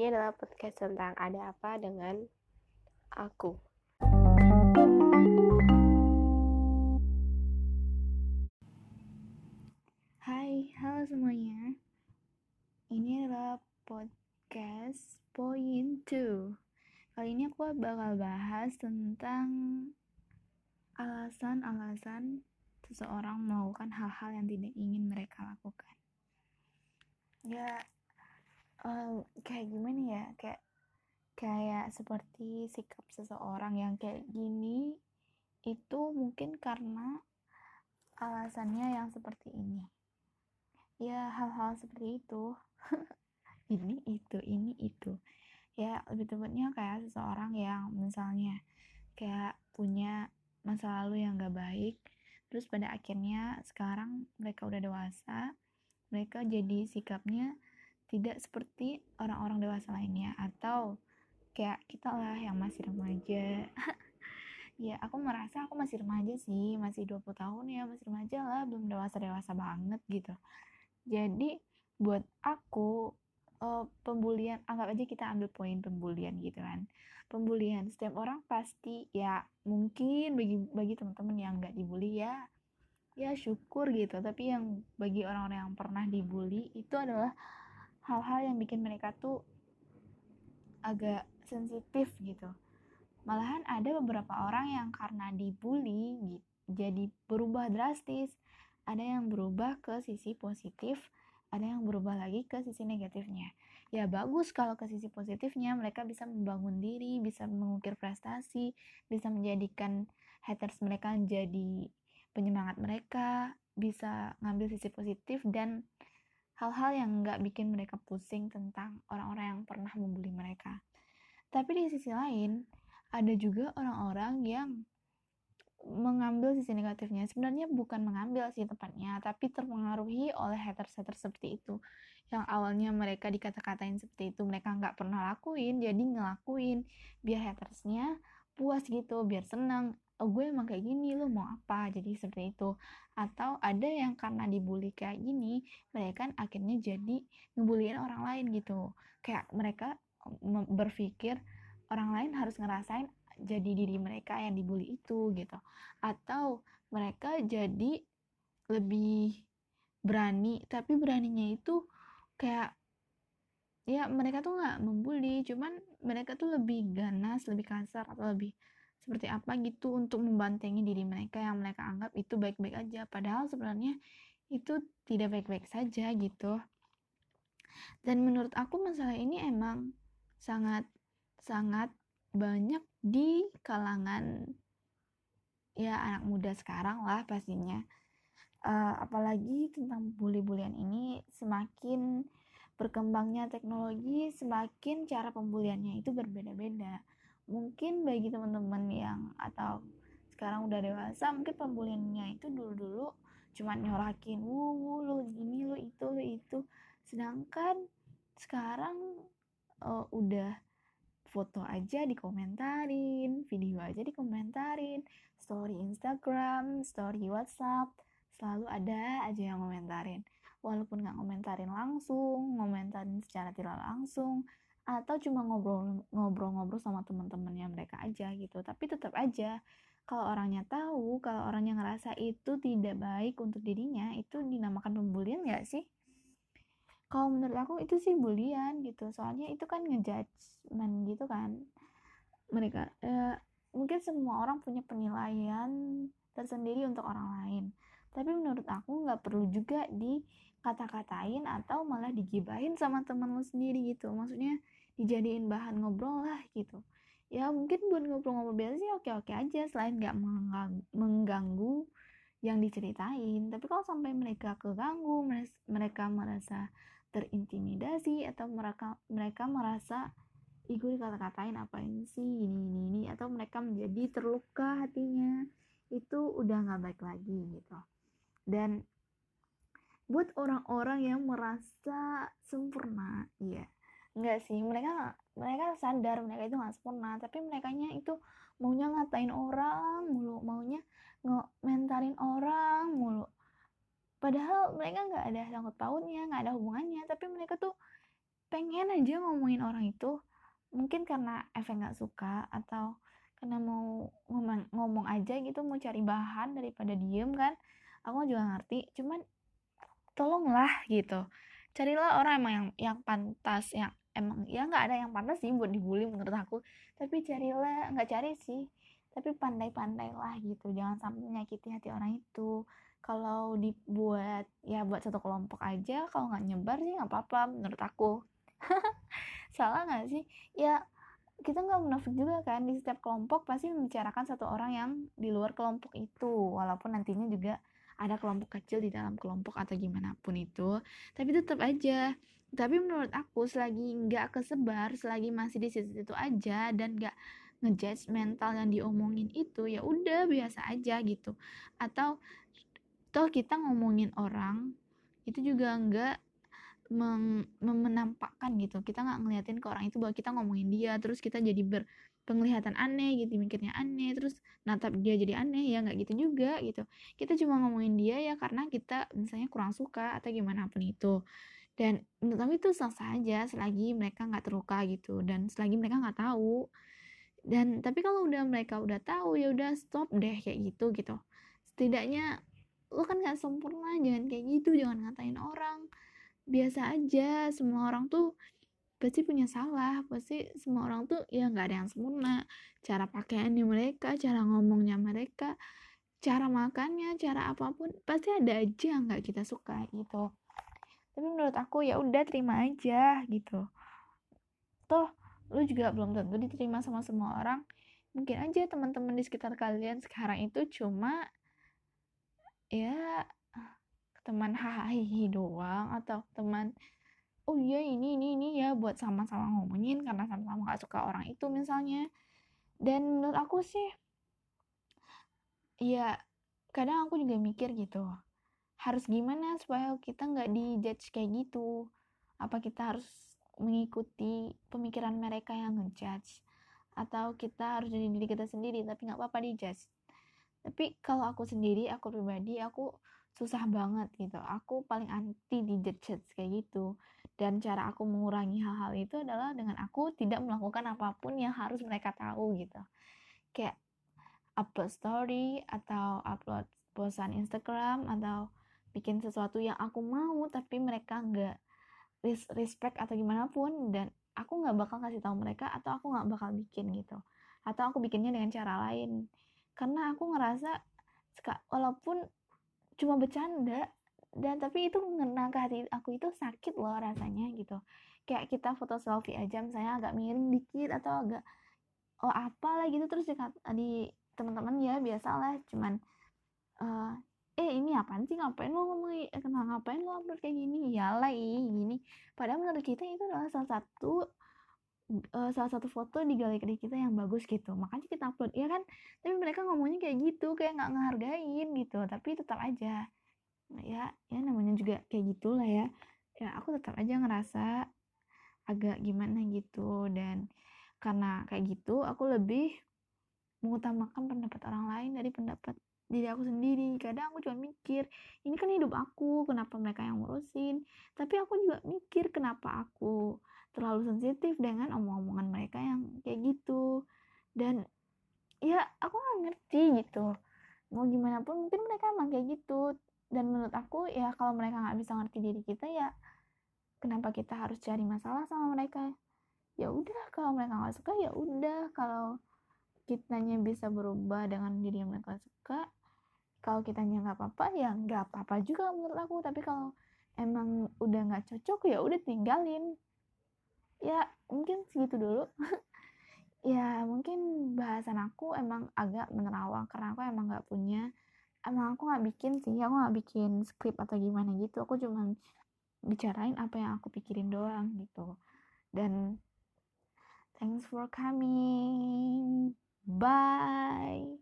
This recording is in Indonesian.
Ini adalah podcast tentang ada apa dengan aku. Hai, halo semuanya. Ini adalah podcast point 2. Kali ini aku bakal bahas tentang alasan-alasan seseorang melakukan hal-hal yang tidak ingin mereka lakukan. Ya, um, kayak gimana ya kayak kayak seperti sikap seseorang yang kayak gini itu mungkin karena alasannya yang seperti ini. Ya hal-hal seperti itu. Ini itu ini itu. Ya lebih tepatnya kayak seseorang yang misalnya kayak punya masa lalu yang gak baik terus pada akhirnya sekarang mereka udah dewasa mereka jadi sikapnya tidak seperti orang-orang dewasa lainnya atau kayak kita lah yang masih remaja. Ya aku merasa aku masih remaja sih masih 20 tahun ya masih remaja lah belum dewasa-dewasa banget gitu. Jadi buat aku uh, pembulian anggap aja kita ambil poin pembulian gitu kan. Pembulian setiap orang pasti ya mungkin bagi bagi teman-teman yang nggak dibully ya ya syukur gitu. Tapi yang bagi orang-orang yang pernah dibully itu adalah hal-hal yang bikin mereka tuh agak sensitif gitu. Malahan ada beberapa orang yang karena dibully jadi berubah drastis. Ada yang berubah ke sisi positif ada yang berubah lagi ke sisi negatifnya. Ya bagus kalau ke sisi positifnya mereka bisa membangun diri bisa mengukir prestasi bisa menjadikan haters mereka jadi penyemangat mereka bisa ngambil sisi positif dan hal-hal yang nggak bikin mereka pusing tentang orang-orang yang pernah membuli mereka. Tapi di sisi lain, ada juga orang-orang yang mengambil sisi negatifnya. Sebenarnya bukan mengambil sih tepatnya, tapi terpengaruhi oleh haters-haters seperti itu. Yang awalnya mereka dikata-katain seperti itu, mereka nggak pernah lakuin, jadi ngelakuin. Biar hatersnya puas gitu, biar senang oh, gue emang kayak gini lu mau apa? Jadi seperti itu. Atau ada yang karena dibully kayak gini mereka kan akhirnya jadi ngebuliin orang lain gitu. Kayak mereka berpikir orang lain harus ngerasain jadi diri mereka yang dibully itu gitu. Atau mereka jadi lebih berani tapi beraninya itu kayak ya mereka tuh nggak membuli cuman mereka tuh lebih ganas lebih kasar atau lebih seperti apa gitu untuk membantengi diri mereka yang mereka anggap itu baik-baik aja. Padahal sebenarnya itu tidak baik-baik saja gitu. Dan menurut aku masalah ini emang sangat sangat banyak di kalangan ya anak muda sekarang lah pastinya. Uh, apalagi tentang bully-bulian ini semakin berkembangnya teknologi semakin cara pembuliannya itu berbeda-beda mungkin bagi teman-teman yang atau sekarang udah dewasa mungkin pembuliannya itu dulu-dulu cuma nyorakin wuh lo gini lo itu lo itu. Sedangkan sekarang uh, udah foto aja dikomentarin video aja dikomentarin story Instagram story WhatsApp selalu ada aja yang komentarin walaupun nggak komentarin langsung komentarin secara tidak langsung atau cuma ngobrol-ngobrol sama teman-temannya mereka aja gitu. Tapi tetap aja kalau orangnya tahu kalau orangnya ngerasa itu tidak baik untuk dirinya itu dinamakan pembulian gak sih? Kalau menurut aku itu sih bulian gitu. Soalnya itu kan ngejudgment gitu kan mereka. Eh, mungkin semua orang punya penilaian tersendiri untuk orang lain. Tapi menurut aku nggak perlu juga di kata-katain atau malah digibahin sama teman lo sendiri gitu. Maksudnya dijadiin bahan ngobrol lah gitu. Ya mungkin buat ngobrol-ngobrol biasa sih oke-oke aja selain nggak mengganggu yang diceritain. Tapi kalau sampai mereka keganggu mereka merasa terintimidasi atau mereka mereka merasa ih gue dikata-katain apain sih? Ini ini ini atau mereka menjadi terluka hatinya itu udah nggak baik lagi gitu. Dan buat orang-orang yang merasa sempurna ya enggak sih mereka mereka sadar mereka itu nggak sempurna tapi mereka itu maunya ngatain orang mulu maunya ngomentarin orang mulu. Padahal mereka nggak ada sangkut pautnya nggak ada hubungannya tapi mereka tuh pengen aja ngomongin orang itu. Mungkin karena efek nggak suka atau karena mau ngomong, ngomong aja gitu mau cari bahan daripada diem kan. Aku juga ngerti cuman tolonglah gitu. Carilah orang emang yang yang pantas yang emang ya nggak ada yang pantas sih buat dibully menurut aku. Tapi carilah nggak cari sih. Tapi pandai-pandai lah gitu jangan sampai menyakiti hati orang itu. Kalau dibuat ya buat satu kelompok aja kalau nggak nyebar sih nggak apa-apa menurut aku. Salah nggak sih? Ya kita nggak munafik juga kan di setiap kelompok pasti membicarakan satu orang yang di luar kelompok itu. Walaupun nantinya juga ada kelompok kecil di dalam kelompok atau gimana pun itu tapi tetap aja. Tapi menurut aku selagi nggak kesebar selagi masih di situ-situ aja dan nggak ngejudge mental yang diomongin itu ya udah biasa aja gitu. Atau toh kita ngomongin orang itu juga nggak menampakkan gitu. Kita nggak ngeliatin ke orang itu bahwa kita ngomongin dia terus kita jadi ber penglihatan aneh gitu mikirnya aneh terus natap dia jadi aneh ya nggak gitu juga gitu. Kita cuma ngomongin dia ya karena kita misalnya kurang suka atau gimana pun itu. Dan menurut aku itu sah sah aja selagi mereka nggak terluka gitu dan selagi mereka nggak tahu. Dan tapi kalau udah mereka udah tahu ya udah stop deh kayak gitu gitu. Setidaknya lo kan nggak sempurna jangan kayak gitu jangan ngatain orang. Biasa aja semua orang tuh pasti punya salah pasti semua orang tuh ya nggak ada yang sempurna. Cara pakaiannya mereka cara ngomongnya mereka cara makannya cara apa pun pasti ada aja nggak kita suka gitu. Tapi menurut aku ya udah terima aja gitu. Toh lu juga belum tentu diterima sama semua orang. Mungkin aja teman-teman di sekitar kalian sekarang itu cuma ya teman hahaha doang atau teman oh iya ini ini ini ya buat sama-sama ngomongin karena sama-sama gak suka orang itu misalnya. Dan menurut aku sih ya kadang aku juga mikir gitu harus gimana supaya kita nggak dijudge kayak gitu? Apa kita harus mengikuti pemikiran mereka yang ngejudge? Atau kita harus jadi diri kita sendiri tapi nggak apa-apa dijudge? Tapi kalau aku sendiri aku pribadi aku susah banget gitu. Aku paling anti di judge kayak gitu. Dan cara aku mengurangi hal-hal itu adalah dengan aku tidak melakukan apa pun yang harus mereka tahu gitu. Kayak upload story atau upload posan Instagram atau bikin sesuatu yang aku mau tapi mereka nggak respect atau gimana pun dan aku nggak bakal kasih tahu mereka atau aku nggak bakal bikin gitu. Atau aku bikinnya dengan cara lain. Karena aku ngerasa walaupun cuma bercanda. Dan tapi itu ngena ke hati aku itu sakit loh rasanya gitu. Kayak kita foto selfie aja misalnya agak miring dikit atau agak oh apa lah gitu. Terus di, di teman-teman ya biasalah cuman uh, eh ini apaan sih? Ngapain lo ngomong kenal ngapain lo upload kayak gini? Ya lah gini. Padahal menurut kita itu adalah salah satu uh, salah satu foto di galeri kita yang bagus gitu. Makanya kita upload. Ya kan? Tapi mereka ngomongnya kayak gitu kayak nggak ngehargain gitu. Tapi tetap aja. Ya ya namanya juga kayak gitulah ya. Ya aku tetap aja ngerasa agak gimana gitu. Dan karena kayak gitu aku lebih mengutamakan pendapat orang lain dari pendapat diri aku sendiri. Kadang aku cuma mikir ini kan hidup aku kenapa mereka yang ngurusin? Tapi aku juga mikir kenapa aku terlalu sensitif dengan omong-omongan mereka yang kayak gitu. Dan ya aku gak ngerti gitu. Mau gimana pun mungkin mereka emang kayak gitu. Dan menurut aku ya kalau mereka nggak bisa ngerti diri kita ya kenapa kita harus cari masalah sama mereka? Ya udah kalau mereka nggak suka ya udah. Kalau kitanya bisa berubah dengan diri yang mereka suka kalau kitanya nggak apa-apa ya nggak apa-apa juga menurut aku. Tapi kalau emang udah nggak cocok ya udah tinggalin ya mungkin segitu dulu. Ya mungkin bahasan aku emang agak menerawang karena aku emang nggak punya emang aku nggak bikin sih aku nggak bikin skrip atau gimana gitu. Aku cuma bicarain apa yang aku pikirin doang gitu. Dan thanks for coming. Bye